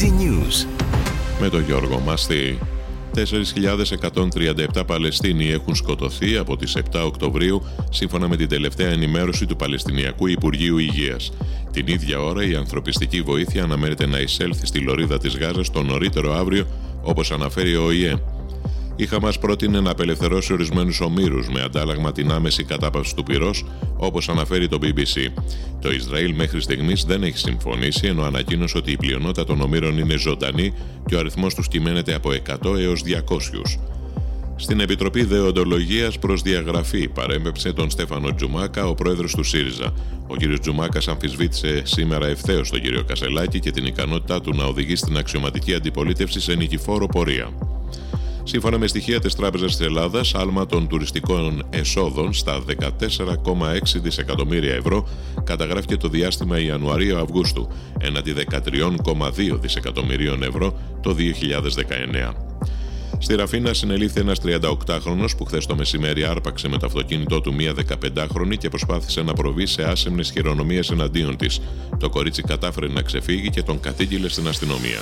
Easy News. Με τον Γιώργο Μαστή. 4.137 Παλαιστίνοι έχουν σκοτωθεί από τις 7 Οκτωβρίου σύμφωνα με την τελευταία ενημέρωση του Παλαιστινιακού Υπουργείου Υγείας. Την ίδια ώρα η ανθρωπιστική βοήθεια αναμένεται να εισέλθει στη λωρίδα της Γάζας το νωρίτερο αύριο όπως αναφέρει ο ΟΗΕ. Η Χαμάς πρότεινε να απελευθερώσει ορισμένους ομήρους με αντάλλαγμα την άμεση κατάπαυση του πυρός, όπως αναφέρει το BBC. Το Ισραήλ μέχρι στιγμής δεν έχει συμφωνήσει, ενώ ανακοίνωσε ότι η πλειονότητα των ομήρων είναι ζωντανή και ο αριθμός τους κυμαίνεται από 100 έως 200. Στην Επιτροπή Δεοντολογίας προς διαγραφή παρέμπεψε τον Στέφανο Τζουμάκα, ο πρόεδρος του ΣΥΡΙΖΑ. Ο κ. Τζουμάκας αμφισβήτησε σήμερα ευθέως τον κ. Κασελάκη και την ικανότητά του να οδηγεί στην αξιωματική αντιπολίτευση σε νικηφόρο πορεία. Σύμφωνα με στοιχεία της Τράπεζας της Ελλάδας, άλμα των τουριστικών εσόδων στα 14,6 δισεκατομμύρια ευρώ καταγράφηκε το διάστημα Ιανουαρίου-Αυγούστου, έναντι 13,2 δισεκατομμυρίων ευρώ το 2019. Στη Ραφίνα συνελήφθη ένας 38χρονο που χθες το μεσημέρι άρπαξε με το αυτοκίνητό του μία 15χρονη και προσπάθησε να προβεί σε άσεμνε χειρονομίες εναντίον της. Το κορίτσι κατάφερε να ξεφύγει και τον κατήγγειλε στην αστυνομία.